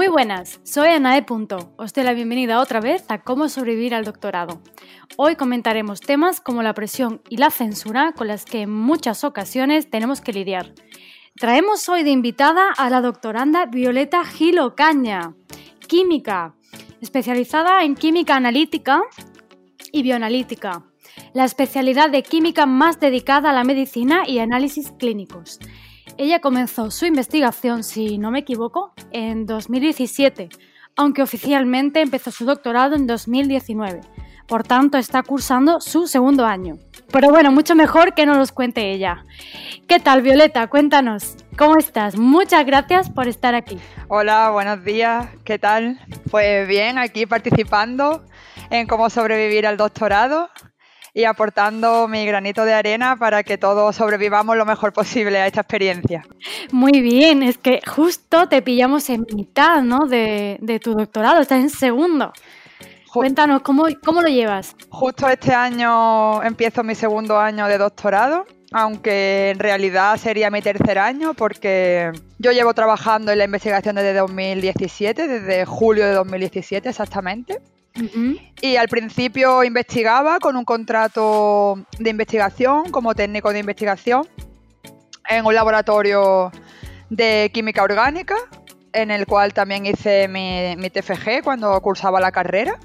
Muy buenas, soy Anae Punto. Os doy la bienvenida otra vez a Cómo sobrevivir al doctorado. Hoy comentaremos temas como la presión y la censura con las que en muchas ocasiones tenemos que lidiar. Traemos hoy de invitada a la doctoranda Violeta Gilo Caña, química, especializada en química analítica y bioanalítica, la especialidad de química más dedicada a la medicina y análisis clínicos. Ella comenzó su investigación, si no me equivoco, en 2017, aunque oficialmente empezó su doctorado en 2019. Por tanto, está cursando su segundo año. Pero bueno, mucho mejor que nos los cuente ella. ¿Qué tal, Violeta? Cuéntanos, ¿cómo estás? Muchas gracias por estar aquí. Hola, buenos días. ¿Qué tal? Pues bien, aquí participando en cómo sobrevivir al doctorado y aportando mi granito de arena para que todos sobrevivamos lo mejor posible a esta experiencia. Muy bien, es que justo te pillamos en mitad ¿no? de, tu doctorado, estás en segundo. Cuéntanos, ¿cómo, ¿cómo lo llevas? Justo este año empiezo mi segundo año de doctorado aunque en realidad sería mi tercer año porque yo llevo trabajando en la investigación desde 2017, desde julio de 2017 exactamente. Y al principio investigaba con un contrato de investigación como técnico de investigación en un laboratorio de química orgánica, en el cual también hice mi, TFG cuando cursaba la carrera.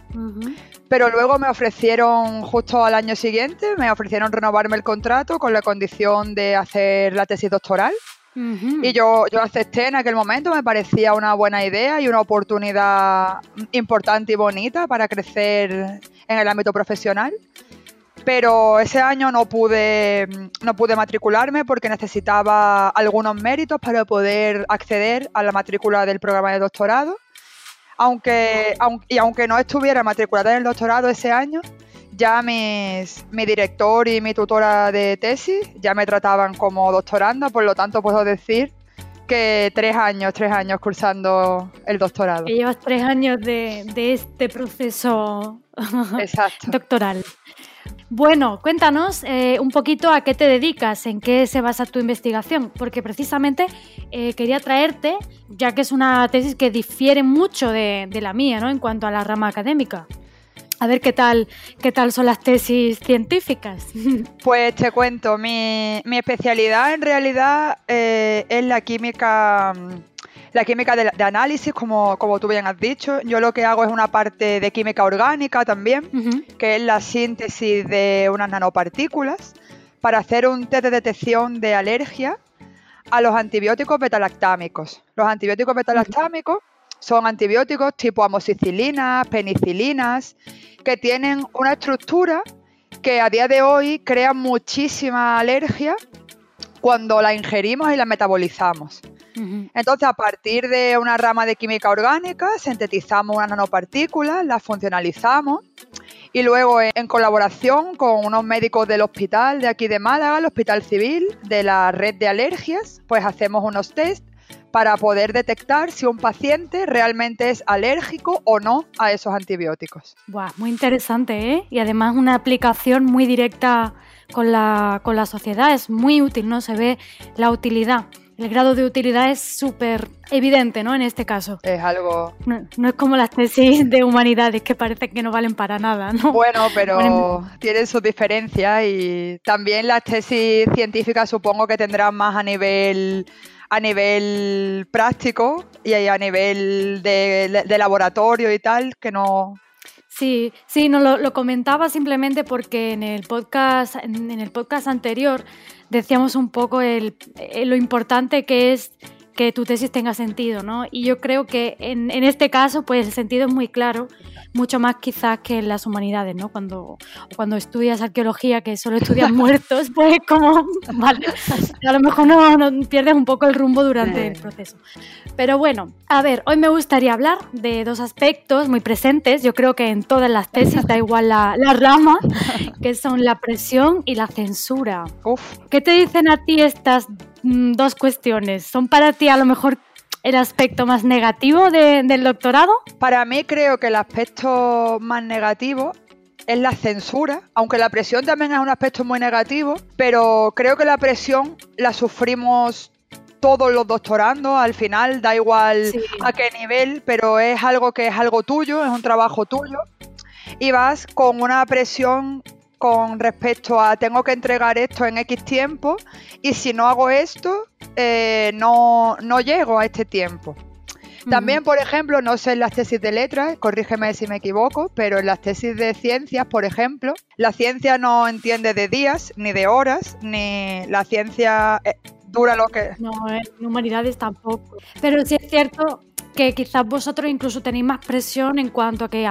Pero luego me ofrecieron, justo al año siguiente, me ofrecieron renovarme el contrato con la condición de hacer la tesis doctoral. Y yo, yo acepté en aquel momento, me parecía una buena idea y una oportunidad importante y bonita para crecer en el ámbito profesional. Pero ese año no pude, no pude matricularme porque necesitaba algunos méritos para poder acceder a la matrícula del programa de doctorado. Aunque, y aunque no estuviera matriculada en el doctorado ese año, ya mis, mi director y mi tutora de tesis ya me trataban como doctoranda, por lo tanto puedo decir que tres años, tres años cursando el doctorado. Que llevas tres años de, este proceso doctoral. Bueno, cuéntanos eh, un poquito a qué te dedicas, en qué se basa tu investigación, porque precisamente eh, quería traerte, ya que es una tesis que difiere mucho de, de la mía, ¿no? En cuanto a la rama académica. A ver qué tal, qué tal son las tesis científicas. Pues te cuento, mi, especialidad en realidad eh, es la química, la química de, análisis, como, como, tú bien has dicho. Yo lo que hago es una parte de química orgánica también, que es la síntesis de unas nanopartículas para hacer un test de detección de alergia a los antibióticos betalactámicos. Los antibióticos betalactámicos son antibióticos tipo amoxicilinas, penicilinas, que tienen una estructura que a día de hoy crea muchísima alergia cuando la ingerimos y la metabolizamos. Entonces, a partir de una rama de química orgánica, sintetizamos unas nanopartículas, las funcionalizamos y luego, en colaboración con unos médicos del hospital de aquí de Málaga, el Hospital Civil, de la red de alergias, pues hacemos unos test para poder detectar si un paciente realmente es alérgico o no a esos antibióticos. Buah, muy interesante, ¿eh? Y además una aplicación muy directa con la, con la sociedad, es muy útil, ¿no? Se ve la utilidad el grado de utilidad es súper evidente, ¿no? En este caso. Es algo... No, es como las tesis de humanidades que parece que no valen para nada, ¿no? Bueno, pero tienen sus diferencias y también las tesis científicas supongo que tendrán más a nivel a nivel práctico y a nivel de, laboratorio y tal, que no, Sí, sí, no lo, comentaba simplemente porque en el podcast, en, el podcast anterior decíamos un poco el, eh, lo importante que es que tu tesis tenga sentido, ¿no? Y yo creo que en, en, este caso, pues el sentido es muy claro, mucho más quizás que en las humanidades, ¿no? Cuando, cuando estudias arqueología, que solo estudias muertos, pues como, vale, a lo mejor no, pierdes un poco el rumbo durante el proceso. Pero bueno, a ver, hoy me gustaría hablar de dos aspectos muy presentes, yo creo que en todas las tesis, da igual la, la rama, que son la presión y la censura. Uf. ¿Qué te dicen a ti estas dos cuestiones. ¿Son para ti a lo mejor el aspecto más negativo del doctorado? Para mí creo que el aspecto más negativo es la censura, aunque la presión también es un aspecto muy negativo, pero creo que la presión la sufrimos todos los doctorandos, al final da igual a qué nivel, pero es algo que es algo tuyo, es un trabajo tuyo y vas con una presión con respecto a tengo que entregar esto en X tiempo y si no hago esto, eh, no, no llego a este tiempo. También, por ejemplo, no sé en las tesis de letras, corrígeme si me equivoco, pero en las tesis de ciencias, por ejemplo, la ciencia no entiende de días, ni de horas, ni la ciencia eh, dura lo que... No, en humanidades tampoco. Pero sí es cierto que quizás vosotros incluso tenéis más presión en cuanto a que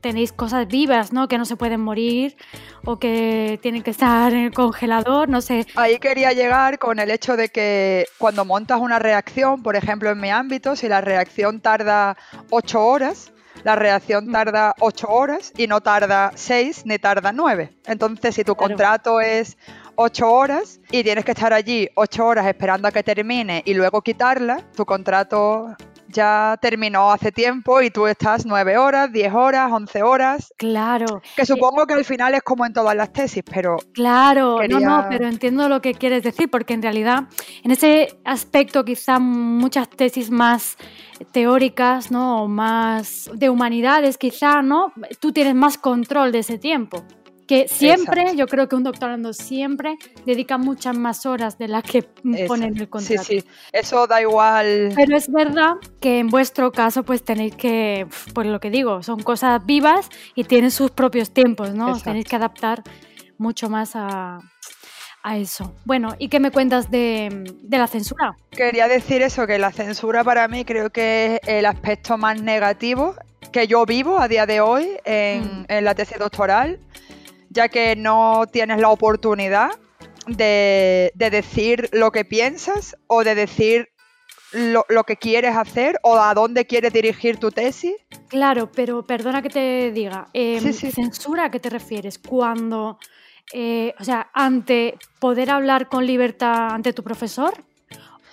tenéis cosas vivas, ¿no? Que no se pueden morir o que tienen que estar en el congelador, no sé. Ahí quería llegar con el hecho de que cuando montas una reacción, por ejemplo en mi ámbito, si la reacción tarda 8 horas, la reacción mm. tarda 8 horas y no tarda 6 ni tarda 9. Entonces, si tu contrato es 8 horas y tienes que estar allí 8 horas esperando a que termine y luego quitarla, tu contrato ya terminó hace tiempo y tú estás nueve horas, diez horas, once horas. Claro. Que supongo que al final es como en todas las tesis, pero. Claro, no, no, pero entiendo lo que quieres decir, porque en realidad, en ese aspecto, quizá muchas tesis más teóricas, ¿no? O más de humanidades, quizá, ¿no? Tú tienes más control de ese tiempo que siempre, yo creo que un doctorando siempre dedica muchas más horas de las que pone en el contrato. Sí, sí, eso da igual. Pero es verdad que en vuestro caso pues tenéis que, pues lo que digo, son cosas vivas y tienen sus propios tiempos, ¿no? Tenéis que adaptar mucho más a, a eso. Bueno, ¿y qué me cuentas de, de, la censura? Quería decir eso, que la censura para mí creo que es el aspecto más negativo que yo vivo a día de hoy en, mm. en la tesis doctoral ya que no tienes la oportunidad de, decir lo que piensas o de decir lo, que quieres hacer o a dónde quieres dirigir tu tesis. Claro, pero perdona que te diga, em, ¿censura a qué te refieres? Cuando, eh, o sea, ante poder hablar con libertad ante tu profesor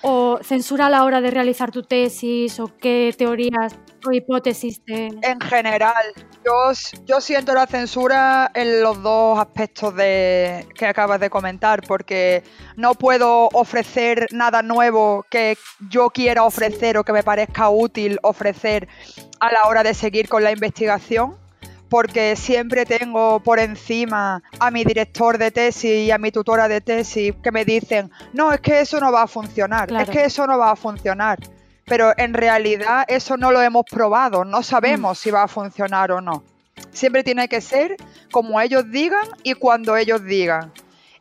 o censura a la hora de realizar tu tesis o qué teorías o hipótesis de... En general, yo, yo siento la censura en los dos aspectos de, que acabas de comentar, porque no puedo ofrecer nada nuevo que yo quiera ofrecer o que me parezca útil ofrecer a la hora de seguir con la investigación porque siempre tengo por encima a mi director de tesis y a mi tutora de tesis que me dicen, no, es que eso no va a funcionar, es que eso no va a funcionar. Pero en realidad eso no lo hemos probado, no sabemos mm. si va a funcionar o no. Siempre tiene que ser como ellos digan y cuando ellos digan.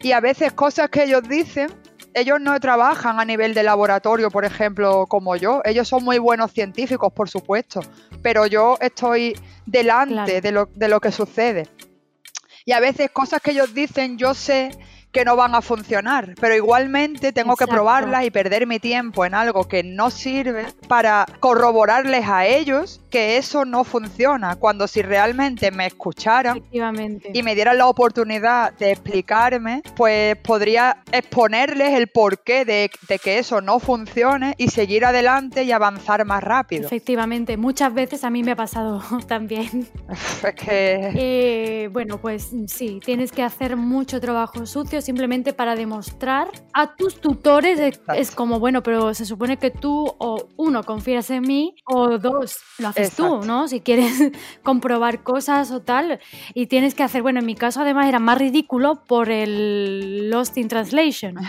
Y a veces cosas que ellos dicen ellos no trabajan a nivel de laboratorio, por ejemplo, como yo. Ellos son muy buenos científicos, por supuesto, pero yo estoy delante de, lo, de lo que sucede. Y a veces cosas que ellos dicen, yo sé que no van a funcionar, pero igualmente tengo que probarlas y perder mi tiempo en algo que no sirve para corroborarles a ellos que eso no funciona, cuando si realmente me escucharan y me dieran la oportunidad de explicarme, pues podría exponerles el porqué de, de que eso no funcione y seguir adelante y avanzar más rápido. Efectivamente, muchas veces a mí me ha pasado también. es que... Eh, bueno, pues sí, tienes que hacer mucho trabajo sucio simplemente para demostrar a tus tutores, es, como, bueno, pero se supone que tú o uno confías en mí o dos lo haces tú, ¿no? Si quieres comprobar cosas o tal. Y tienes que hacer, bueno, en mi caso además era más ridículo por el Lost in Translation.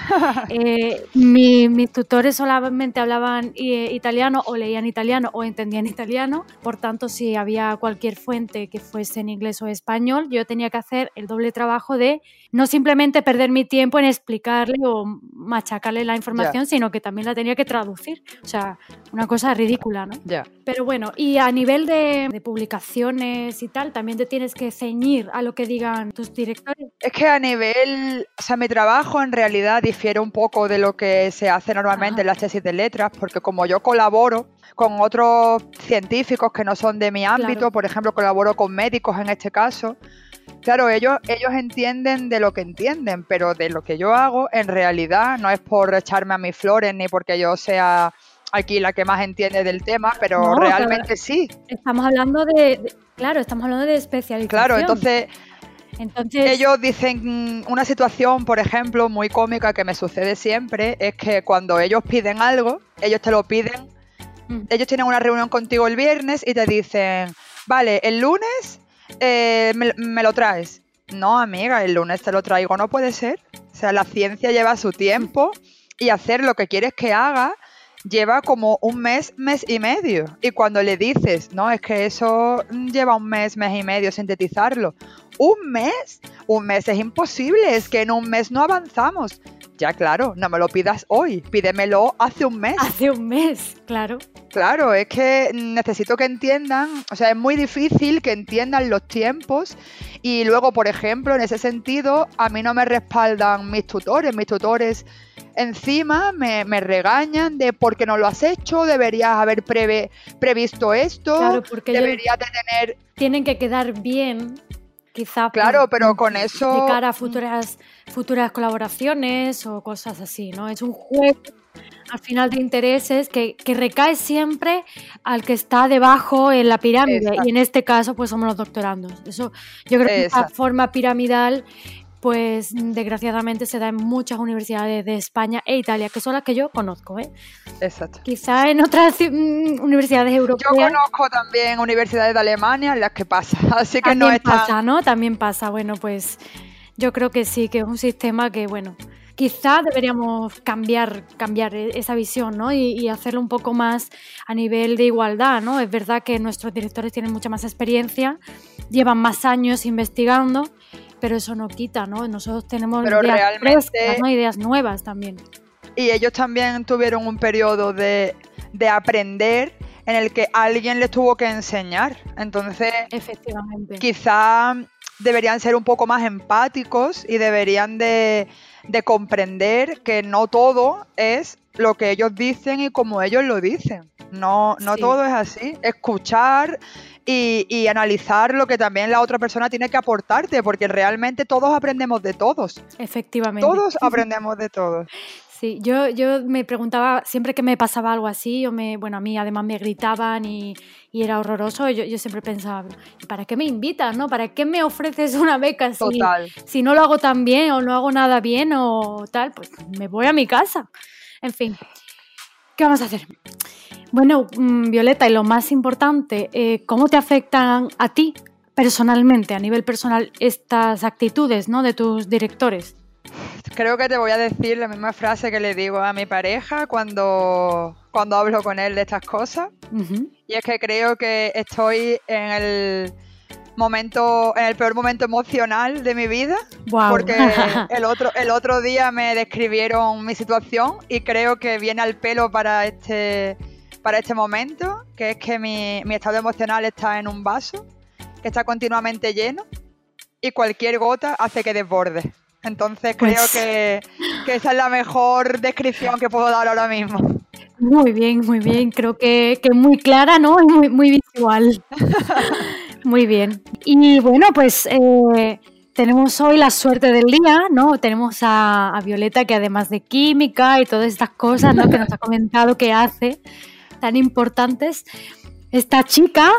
Eh, mis tutores solamente hablaban eh, italiano o leían italiano o entendían italiano. Por tanto, si había cualquier fuente que fuese en inglés o español, yo tenía que hacer el doble trabajo de no simplemente perder mi tiempo en explicarle o machacarle la información, sino que también la tenía que traducir. O sea, una cosa ridícula, ¿no? Ya. Pero bueno, y a nivel de, publicaciones y tal, también te tienes que ceñir a lo que digan tus directores. Es que a nivel, o sea, mi trabajo en realidad difiere un poco de lo que se hace normalmente en las tesis de letras, porque como yo colaboro con otros científicos que no son de mi ámbito, por ejemplo, colaboro con médicos en este caso, Claro, ellos, ellos entienden de lo que entienden, pero de lo que yo hago, en realidad, no es por echarme a mis flores ni porque yo sea aquí la que más entiende del tema, pero realmente sí. Estamos hablando de, claro, estamos hablando de especialización. Claro, entonces Entonces, ellos dicen una situación, por ejemplo, muy cómica que me sucede siempre, es que cuando ellos piden algo, ellos te lo piden, Mm. ellos tienen una reunión contigo el viernes y te dicen, vale, el lunes eh, me, me lo traes. No, amiga, el lunes te lo traigo, no puede ser. O sea, la ciencia lleva su tiempo y hacer lo que quieres que haga lleva como un mes, mes y medio. Y cuando le dices, no, es que eso lleva un mes, mes y medio sintetizarlo. ¿Un mes? Un mes es imposible, es que en un mes no avanzamos. Ya, claro, no me lo pidas hoy, pídemelo hace un mes. hace un mes, claro. Claro, es que necesito que entiendan, o sea, es muy difícil que entiendan los tiempos y luego, por ejemplo, en ese sentido, a mí no me respaldan mis tutores, mis tutores encima me, me regañan de por qué no lo has hecho, deberías haber preve- previsto esto, Claro, porque deberías de tener... tienen que quedar bien, quizá. Claro, por- pero con eso... de cara a futuras, futuras colaboraciones o cosas así, ¿no? Es un juego al final de intereses que, que recae siempre al que está debajo en la pirámide Exacto. y en este caso pues somos los doctorandos. Eso yo creo que esa Exacto. forma piramidal pues desgraciadamente se da en muchas universidades de España e Italia, que son las que yo conozco, ¿eh? Exacto. Quizá en otras mm, universidades Yo europeas conozco también universidades de Alemania en las que pasa, así que no también es tan... pasa, ¿no? También pasa. Bueno, pues yo creo que sí, que es un sistema que, bueno, quizá deberíamos cambiar, cambiar e- esa visión, ¿no? Y, y hacerlo un poco más a nivel de igualdad, ¿no? Es verdad que nuestros directores tienen mucha más experiencia, llevan más años investigando, pero eso no quita, ¿no? Nosotros tenemos Pero ideas realmente- frescas, ¿no? Ideas nuevas también. Y ellos también tuvieron un periodo de, de aprender en el que alguien les tuvo que enseñar. Entonces, Efectivamente. quizá deberían ser un poco más empáticos y deberían de, de comprender que no todo es lo que ellos dicen y como ellos lo dicen. No, no Sí. todo es así. Escuchar y, y analizar lo que también la otra persona tiene que aportarte, porque realmente todos aprendemos de todos. Efectivamente. Todos aprendemos de todos. Sí, yo, yo me preguntaba siempre que me pasaba algo así, o me, bueno, a mí además me gritaban y, y era horroroso, yo, yo siempre pensaba, ¿y para qué me invitas, no? ¿Para qué me ofreces una beca si, Total. si no lo hago tan bien o no hago nada bien o tal? Pues me voy a mi casa. En fin, ¿qué vamos a hacer? Bueno, mm, Violeta, y lo más importante, eh, ¿cómo te afectan a ti personalmente, a nivel personal, estas actitudes ¿no? de tus directores? Creo que te voy a decir la misma frase que le digo a mi pareja cuando, cuando hablo con él de estas cosas. Y es que creo que estoy en el momento, en el peor momento emocional de mi vida. Guau. Porque el otro, el otro día me describieron mi situación y creo que viene al pelo para este, para este momento, que es que mi, mi estado emocional está en un vaso, que está continuamente lleno y cualquier gota hace que desborde. Entonces Pues- creo que, que esa es la mejor descripción que puedo dar ahora mismo. Muy bien, muy bien. Creo que, que muy clara, ¿no? Y muy, muy visual. muy bien. Y bueno, pues eh, tenemos hoy la suerte del día, ¿no? Tenemos a, a Violeta que además de química y todas estas cosas, ¿no? Que nos ha comentado que hace tan importantes. Esta chica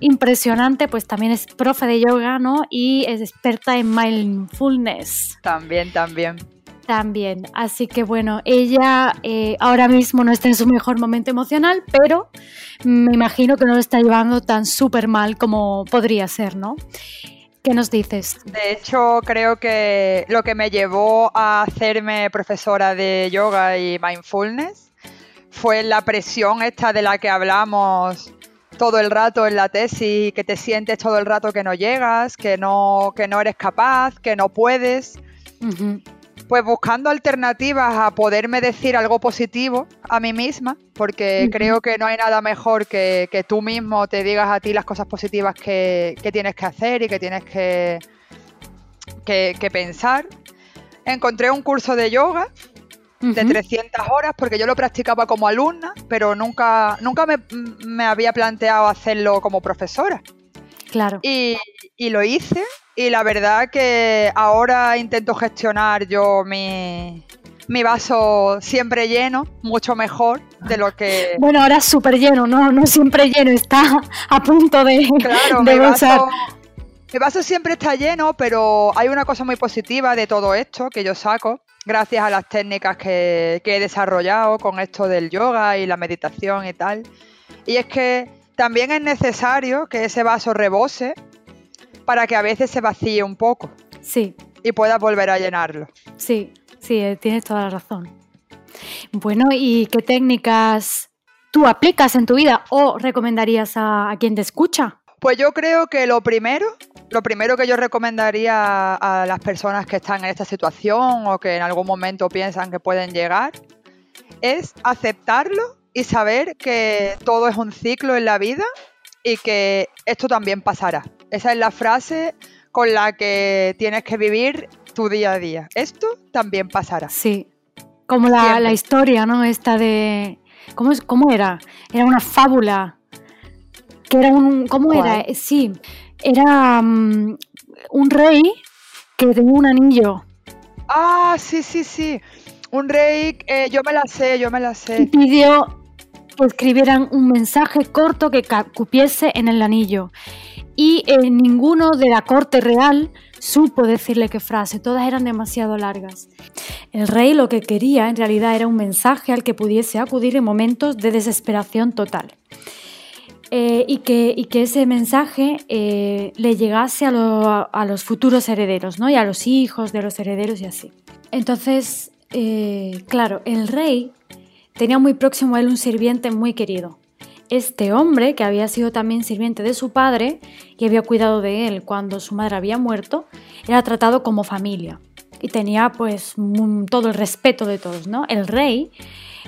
impresionante, pues también es profe de yoga, ¿no? Y es experta en mindfulness. También, también. También, así que bueno, ella eh, ahora mismo no está en su mejor momento emocional, pero me imagino que no lo está llevando tan súper mal como podría ser, ¿no? ¿Qué nos dices? De hecho, creo que lo que me llevó a hacerme profesora de yoga y mindfulness fue la presión esta de la que hablamos todo el rato en la tesis, que te sientes todo el rato que no llegas, que no, que no eres capaz, que no puedes. Pues buscando alternativas a poderme decir algo positivo a mí misma, porque creo que no hay nada mejor que, que tú mismo te digas a ti las cosas positivas que, que tienes que hacer y que tienes que, que, que pensar. Encontré un curso de yoga de ujú. 300 horas porque yo lo practicaba como alumna, pero nunca, nunca me, me había planteado hacerlo como profesora. Claro. Y, y lo hice y la verdad que ahora intento gestionar yo mi, mi vaso siempre lleno, mucho mejor de lo que... Bueno, ahora es súper lleno, ¿no? No siempre lleno, está a punto de, Claro, de mi gozar. vaso, Mi vaso siempre está lleno, pero hay una cosa muy positiva de todo esto que yo saco, gracias a las técnicas que, que he desarrollado con esto del yoga y la meditación y tal. Y es que también es necesario que ese vaso rebose para que a veces se vacíe un poco. Sí. Y puedas volver a llenarlo. Sí, sí, eh, tienes toda la razón. Bueno, ¿y qué técnicas tú aplicas en tu vida o recomendarías a, a quien te escucha? Pues yo creo que lo primero, lo primero que yo recomendaría a las personas que están en esta situación o que en algún momento piensan que pueden llegar es aceptarlo y saber que todo es un ciclo en la vida y que esto también pasará. Esa es la frase con la que tienes que vivir tu día a día. Esto también pasará. Sí, como la, la historia, ¿no? Esta de... ¿Cómo, es, ¿Cómo era? Era una fábula. Que era un... ¿Cómo era? Sí, era um, un rey que tenía un anillo. Ah, sí, sí, sí. Un rey, eh, yo me la sé, yo me la sé. Y pidió que escribieran un mensaje corto que cupiese en el anillo. Y eh, ninguno de la corte real supo decirle qué frase, todas eran demasiado largas. El rey lo que quería en realidad era un mensaje al que pudiese acudir en momentos de desesperación total. Eh, y, que, ese mensaje eh, le llegase a, a, los futuros herederos, ¿no? Y a los hijos de los herederos y así. Entonces, eh, claro, el rey tenía muy próximo a él un sirviente muy querido. Este hombre, que había sido también sirviente de su padre y había cuidado de él cuando su madre había muerto, era tratado como familia y tenía pues todo el respeto de todos, ¿no? El rey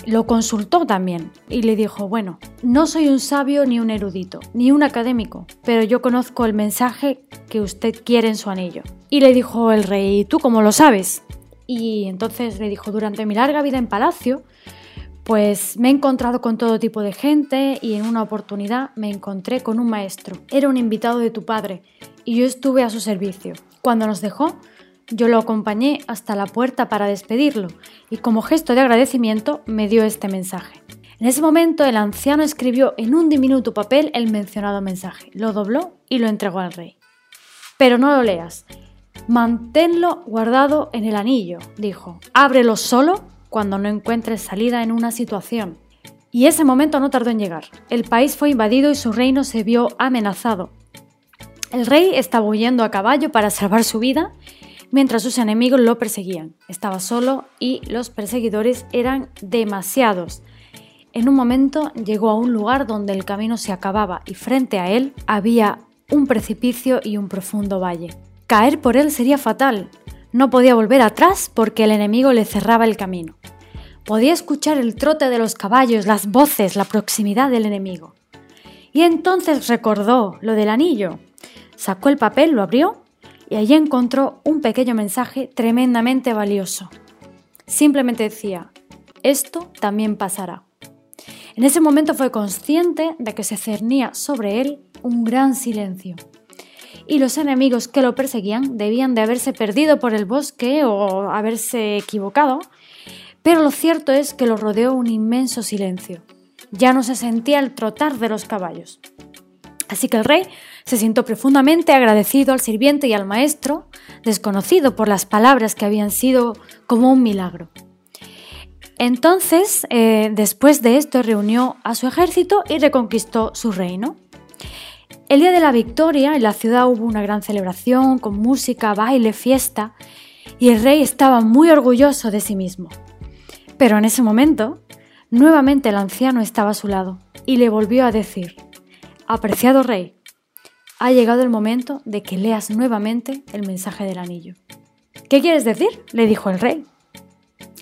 lo consultó también y le dijo, bueno, no soy un sabio ni un erudito, ni un académico, pero yo conozco el mensaje que usted quiere en su anillo. Y le dijo el rey, ¿tú cómo lo sabes? Y entonces le dijo, durante mi larga vida en palacio, pues me he encontrado con todo tipo de gente y en una oportunidad me encontré con un maestro. Era un invitado de tu padre y yo estuve a su servicio. Cuando nos dejó, yo lo acompañé hasta la puerta para despedirlo y como gesto de agradecimiento me dio este mensaje. En ese momento el anciano escribió en un diminuto papel el mencionado mensaje, lo dobló y lo entregó al rey. Pero no lo leas. Manténlo guardado en el anillo, dijo. Ábrelo solo cuando no encuentres salida en una situación. Y ese momento no tardó en llegar. El país fue invadido y su reino se vio amenazado. El rey estaba huyendo a caballo para salvar su vida, mientras sus enemigos lo perseguían. Estaba solo y los perseguidores eran demasiados. En un momento llegó a un lugar donde el camino se acababa y frente a él había un precipicio y un profundo valle. Caer por él sería fatal, no podía volver atrás porque el enemigo le cerraba el camino. Podía escuchar el trote de los caballos, las voces, la proximidad del enemigo. Y entonces recordó lo del anillo. Sacó el papel, lo abrió y allí encontró un pequeño mensaje tremendamente valioso. Simplemente decía, esto también pasará. En ese momento fue consciente de que se cernía sobre él un gran silencio y los enemigos que lo perseguían debían de haberse perdido por el bosque o haberse equivocado, pero lo cierto es que lo rodeó un inmenso silencio. Ya no se sentía el trotar de los caballos. Así que el rey se sintió profundamente agradecido al sirviente y al maestro, desconocido por las palabras que habían sido como un milagro. Entonces, eh, después de esto, reunió a su ejército y reconquistó su reino. El día de la victoria en la ciudad hubo una gran celebración con música, baile, fiesta, y el rey estaba muy orgulloso de sí mismo. Pero en ese momento, nuevamente el anciano estaba a su lado y le volvió a decir, Apreciado rey, ha llegado el momento de que leas nuevamente el mensaje del anillo. ¿Qué quieres decir? le dijo el rey.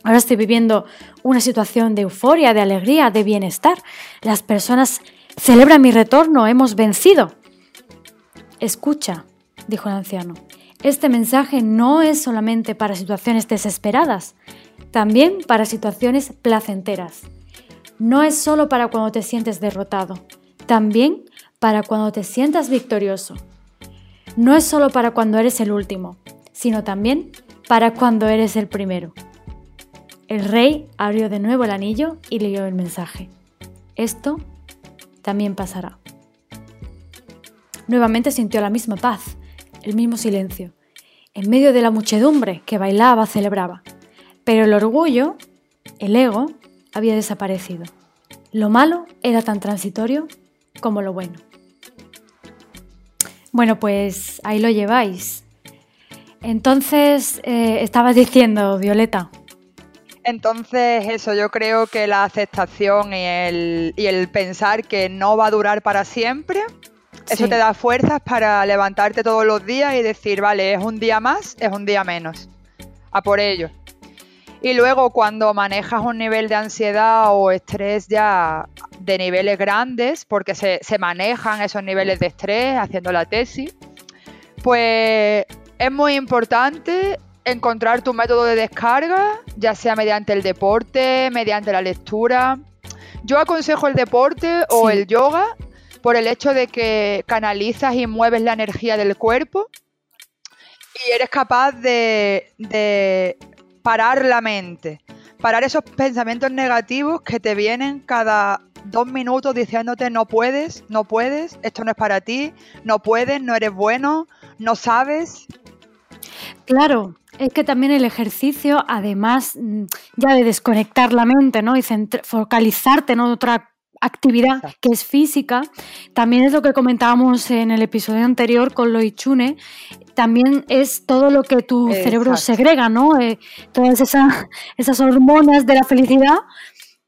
Ahora estoy viviendo una situación de euforia, de alegría, de bienestar. Las personas Celebra mi retorno, hemos vencido. Escucha, dijo el anciano, este mensaje no es solamente para situaciones desesperadas, también para situaciones placenteras. No es solo para cuando te sientes derrotado, también para cuando te sientas victorioso. No es solo para cuando eres el último, sino también para cuando eres el primero. El rey abrió de nuevo el anillo y leyó el mensaje. Esto también pasará. Nuevamente sintió la misma paz, el mismo silencio, en medio de la muchedumbre que bailaba, celebraba. Pero el orgullo, el ego, había desaparecido. Lo malo era tan transitorio como lo bueno. Bueno, pues ahí lo lleváis. Entonces, eh, estabas diciendo, Violeta. Entonces, eso, yo creo que la aceptación y el, y el pensar que no va a durar para siempre, eso te da fuerzas para levantarte todos los días y decir, vale, es un día más, es un día menos. A por ello. Y luego cuando manejas un nivel de ansiedad o estrés ya de niveles grandes, porque se, se manejan esos niveles de estrés haciendo la tesis, pues es muy importante encontrar tu método de descarga, ya sea mediante el deporte, mediante la lectura. Yo aconsejo el deporte o el yoga por el hecho de que canalizas y mueves la energía del cuerpo y eres capaz de, parar la mente, parar esos pensamientos negativos que te vienen cada dos minutos diciéndote no puedes, no puedes, esto no es para ti, no puedes, no eres bueno, no sabes. Claro, es que también el ejercicio, además mm, ya de desconectar la mente, ¿no? Y focalizarte en otra actividad que es física, también es lo que comentábamos en el episodio anterior con lo Ichune, también es todo lo que tu cerebro segrega, ¿no? Eh, todas esas, esas hormonas de la felicidad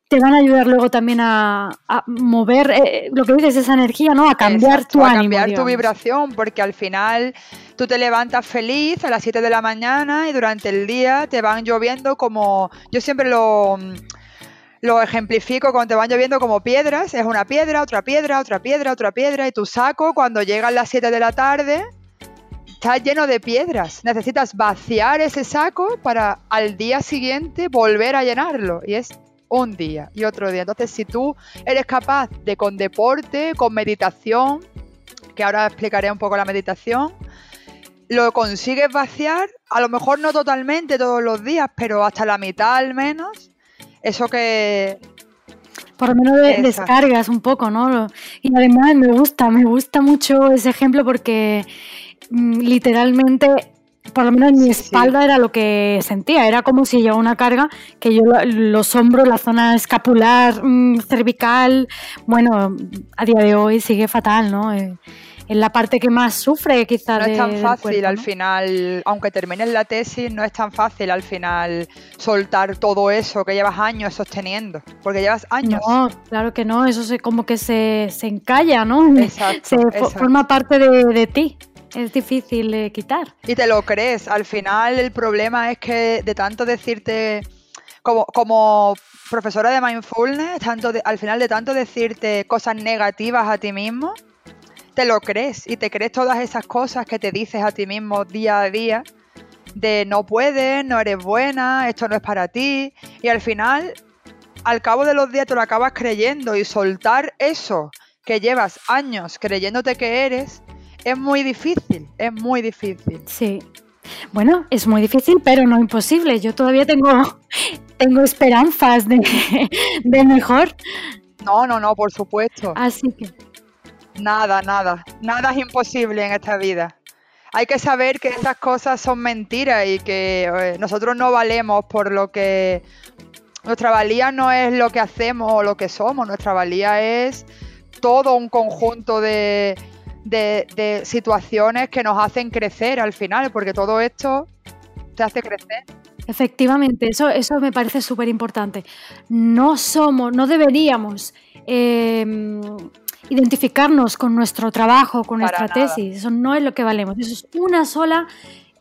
te van a ayudar luego también a, mover eh, lo que dices, esa energía, ¿no? A cambiar tu ánimo. A cambiar tu vibración, porque al final tú te levantas feliz a las 7 de la mañana y durante el día te van lloviendo como. Yo siempre lo lo ejemplifico cuando te van lloviendo como piedras. Es una piedra, otra piedra, otra piedra, otra piedra. Y tu saco, cuando llegan las 7 de la tarde, está lleno de piedras. Necesitas vaciar ese saco para al día siguiente volver a llenarlo. Y es un día y otro día. Entonces, si tú eres capaz de con deporte, con meditación, que ahora explicaré un poco la meditación, lo consigues vaciar, a lo mejor no totalmente todos los días, pero hasta la mitad al menos, eso que... Por lo menos descargas un poco, ¿no? Y además me gusta, me gusta mucho ese ejemplo porque mm, literalmente por lo menos en mi espalda era lo que sentía, era como si llevaba una carga que yo los hombros, la zona escapular, mm, cervical, bueno, a día de hoy sigue fatal, ¿no? Eh, es la parte que más sufre quizás. No es tan fácil al final, aunque termines la tesis, no es tan fácil al final soltar todo eso que llevas años sosteniendo, porque llevas años. No, claro que no, eso se, como que se, se encalla, ¿no? Exacto, se forma parte de, ti es difícil de quitar. Y te lo crees. Al final el problema es que de tanto decirte, como, como profesora de mindfulness, tanto al final de tanto decirte cosas negativas a ti mismo, te lo crees y te crees todas esas cosas que te dices a ti mismo día a día de no puedes, no eres buena, esto no es para ti y al final, al cabo de los días te lo acabas creyendo y soltar eso que llevas años creyéndote que eres es muy difícil, es muy difícil. Sí. Bueno, es muy difícil, pero no imposible. Yo todavía tengo, tengo esperanzas de, de mejor. No, no, no, por supuesto. Así que Nada, nada. Nada es imposible en esta vida. Hay que saber que esas cosas son mentiras y que eh, nosotros no valemos por lo que... Nuestra valía no es lo que hacemos o lo que somos, nuestra valía es todo un conjunto de, de, situaciones que nos hacen crecer al final, porque todo esto te hace crecer. Efectivamente, eso, eso me parece súper importante. No somos, no deberíamos eh, identificarnos con nuestro trabajo, con nuestra tesis. Eso no es lo que valemos. Eso es una sola,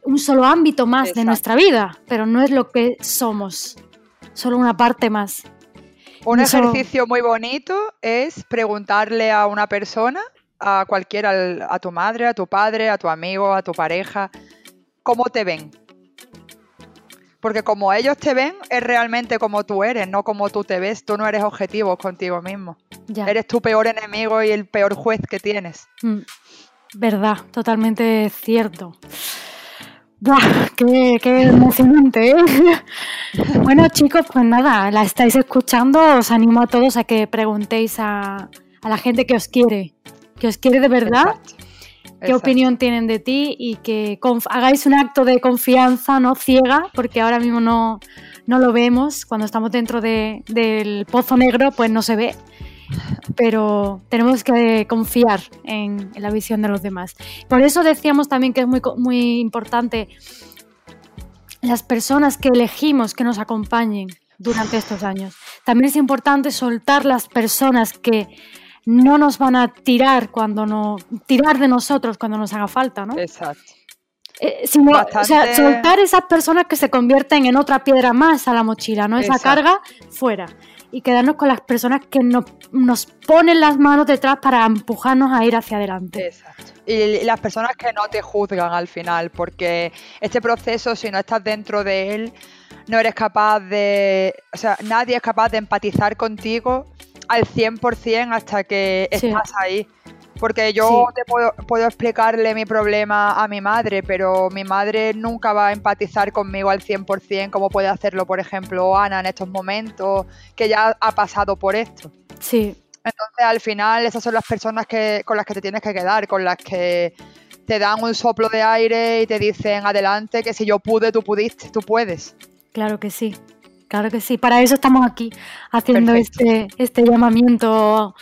un solo ámbito más de nuestra vida, pero no es lo que somos. Solo una parte más. Un ejercicio muy bonito es preguntarle a una persona, a cualquiera, a tu madre, a tu padre, a tu amigo, a tu pareja, cómo te ven. Porque como ellos te ven, es realmente como tú eres, no como tú te ves. Tú no eres objetivo contigo mismo. Eres tu peor enemigo y el peor juez que tienes. Mm. Verdad, totalmente cierto. ¡Buah! Qué, emocionante! ¿eh? bueno, chicos, pues nada, la estáis escuchando. Os animo a todos a que preguntéis a, la gente que os quiere, que os quiere de verdad. qué opinión tienen de ti y que hagáis un acto de confianza no ciega, porque ahora mismo no, no lo vemos, cuando estamos dentro del pozo negro pues no se ve, pero tenemos que confiar en, la visión de los demás. Por eso decíamos también que es muy, muy importante las personas que elegimos que nos acompañen durante estos años. También es importante soltar las personas que no nos van a tirar cuando no tirar de nosotros cuando nos haga falta, ¿no? Exacto. Eh, o sea, soltar esas personas que se convierten en otra piedra más a la mochila, ¿no? Esa carga fuera. Y quedarnos con las personas que nos, nos, ponen las manos detrás para empujarnos a ir hacia adelante. Exacto. Y las personas que no te juzgan al final, porque este proceso, si no estás dentro de él, no eres capaz de. O sea, nadie es capaz de empatizar contigo al 100% hasta que estás ahí. Porque yo te puedo, puedo, explicarle mi problema a mi madre, pero mi madre nunca va a empatizar conmigo al 100% como puede hacerlo, por ejemplo, Ana en estos momentos, que ya ha pasado por esto. Sí. Entonces, al final, esas son las personas que, con las que te tienes que quedar, con las que te dan un soplo de aire y te dicen adelante que si yo pude, tú pudiste, tú puedes. Claro que sí. Claro que sí, para eso estamos aquí, haciendo este, este llamamiento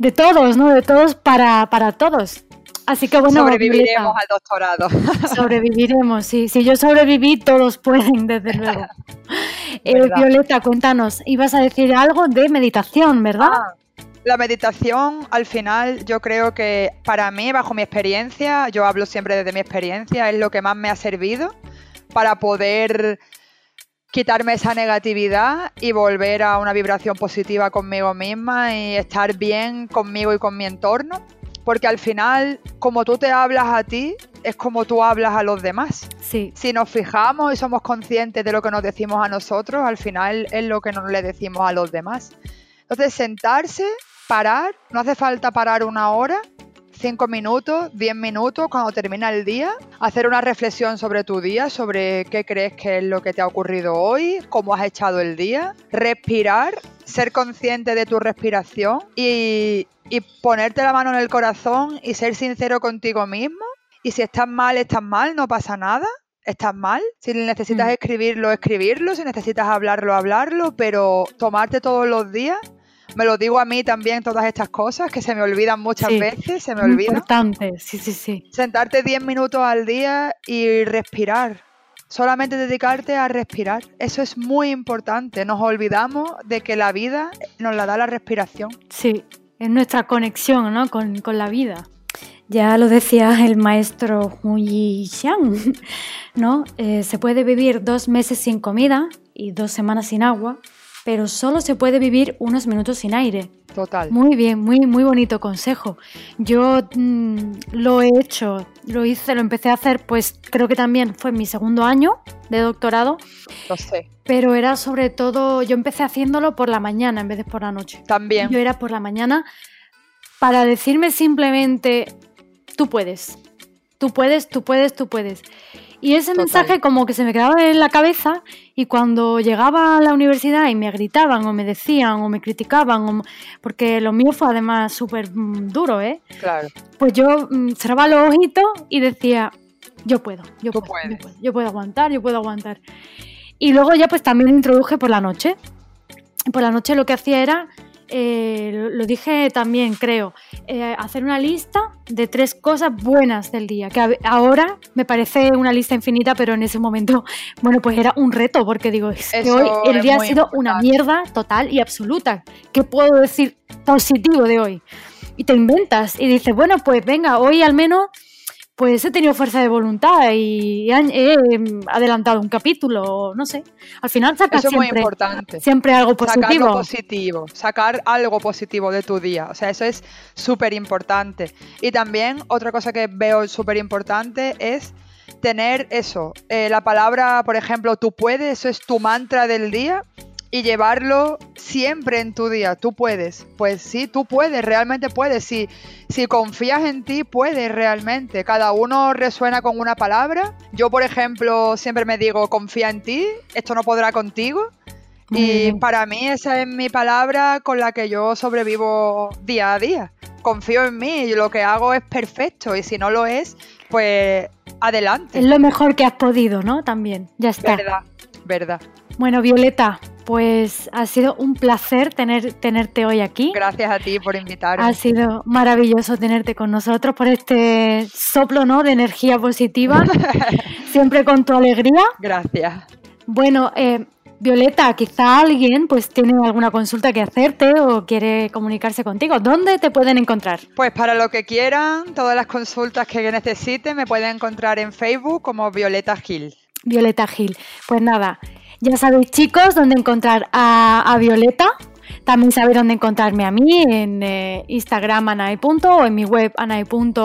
de todos, ¿no? De todos para, para todos. Así que bueno, sobreviviremos al doctorado. Sobreviviremos, sí. Si yo sobreviví, todos pueden, desde luego. Eh, Violeta, cuéntanos, ibas a decir algo de meditación, ¿verdad? Ah, la meditación, al final, yo creo que para mí, bajo mi experiencia, yo hablo siempre desde mi experiencia, es lo que más me ha servido para poder quitarme esa negatividad y volver a una vibración positiva conmigo misma y estar bien conmigo y con mi entorno. Porque al final, como tú te hablas a ti, es como tú hablas a los demás. Sí. Si nos fijamos y somos conscientes de lo que nos decimos a nosotros, al final es lo que nos le decimos a los demás. Entonces, sentarse, parar, no hace falta parar una hora, 5 minutos, 10 minutos cuando termina el día, hacer una reflexión sobre tu día, sobre qué crees que es lo que te ha ocurrido hoy, cómo has echado el día, respirar, ser consciente de tu respiración y, ponerte la mano en el corazón y ser sincero contigo mismo. Y si estás mal, estás mal, no pasa nada estás mal. Si necesitas mm. escribirlo, escribirlo. Si necesitas hablarlo, hablarlo. Pero tomarte todos los días me lo digo a mí también todas estas cosas que se me olvidan muchas veces, se me olvidan. Importante, sí, sí, sí. Sentarte 10 minutos al día y respirar. Solamente dedicarte a respirar. Eso es muy importante. Nos olvidamos de que la vida nos la da la respiración. Sí, es nuestra conexión ¿no? con, la vida. Ya lo decía el maestro Hui Xiang, ¿no? Eh, se puede vivir dos meses sin comida y dos semanas sin agua, pero solo se puede vivir unos minutos sin aire. Total. Muy bien, muy, muy bonito consejo. Yo mm, lo he hecho, lo hice, lo empecé a hacer, pues creo que también fue mi segundo año de doctorado. Lo sé. Pero era sobre todo, yo empecé haciéndolo por la mañana en vez de por la noche. También. Yo era por la mañana para decirme simplemente, tú puedes, tú puedes, tú puedes, tú puedes. Y ese mensaje como que se me quedaba en la cabeza y cuando llegaba a la universidad y me gritaban o me decían o me criticaban, porque lo mío fue además súper mm, duro, ¿eh? Claro. Pues yo mm, cerraba los ojitos y decía, yo puedo, yo puedo, yo puedo, yo puedo aguantar, yo puedo aguantar. Y luego ya pues también introduje por la noche. Por la noche lo que hacía era eh, lo dije también, creo, eh, hacer una lista de tres cosas buenas del día, que ahora me parece una lista infinita, pero en ese momento, bueno, pues era un reto, porque digo, hoy el día ha sido una mierda total y absoluta. ¿Qué puedo decir positivo de hoy? Y te inventas y dices, bueno, pues venga, hoy al menos pues he tenido fuerza de voluntad y he adelantado un capítulo, no sé. Al final sacas siempre, siempre algo positivo. Sacar algo positivo, sacar algo positivo de tu día. O sea, eso es súper importante. Y también otra cosa que veo súper importante es tener eso, eh, la palabra, por ejemplo, tú puedes, eso es tu mantra del día y llevarlo siempre en tu día. Tú puedes. Pues sí, tú puedes, realmente puedes. Si, si confías en ti, puedes realmente. Cada uno resuena con una palabra. Yo, por ejemplo, siempre me digo, confía en ti, esto no podrá contigo. y para mí esa es mi palabra con la que yo sobrevivo día a día. confío en mí y lo que hago es perfecto y si no lo es, pues adelante. Es lo mejor que has podido, ¿no? También, ya está. Verdad, verdad. Bueno, Violeta, pues ha sido un placer tener, tenerte hoy aquí. Gracias a ti por invitarme. Ha sido maravilloso tenerte con nosotros por este soplo ¿no? de energía positiva, siempre con tu alegría. Gracias. Bueno, eh, Violeta, quizá alguien pues tiene alguna consulta que hacerte o quiere comunicarse contigo. ¿Dónde te pueden encontrar? Pues para lo que quieran, todas las consultas que necesiten me pueden encontrar en Facebook como Violeta Gil. Violeta Gil. Pues nada, ya sabéis chicos dónde encontrar a, Violeta. También sabéis dónde encontrarme a mí en eh, Instagram anai. o en mi web anai.home.blog.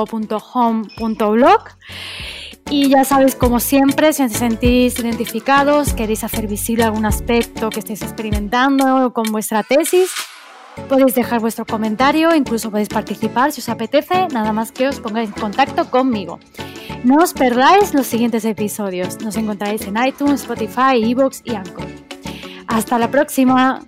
Y ya sabéis, como siempre, si os sentís identificados, queréis hacer visible algún aspecto que estéis experimentando con vuestra tesis, podéis dejar vuestro comentario, incluso podéis participar si os apetece, nada más que os pongáis en contacto conmigo. No os perdáis los siguientes episodios, nos encontraréis en iTunes, Spotify, Evox y Anchor. Hasta la próxima.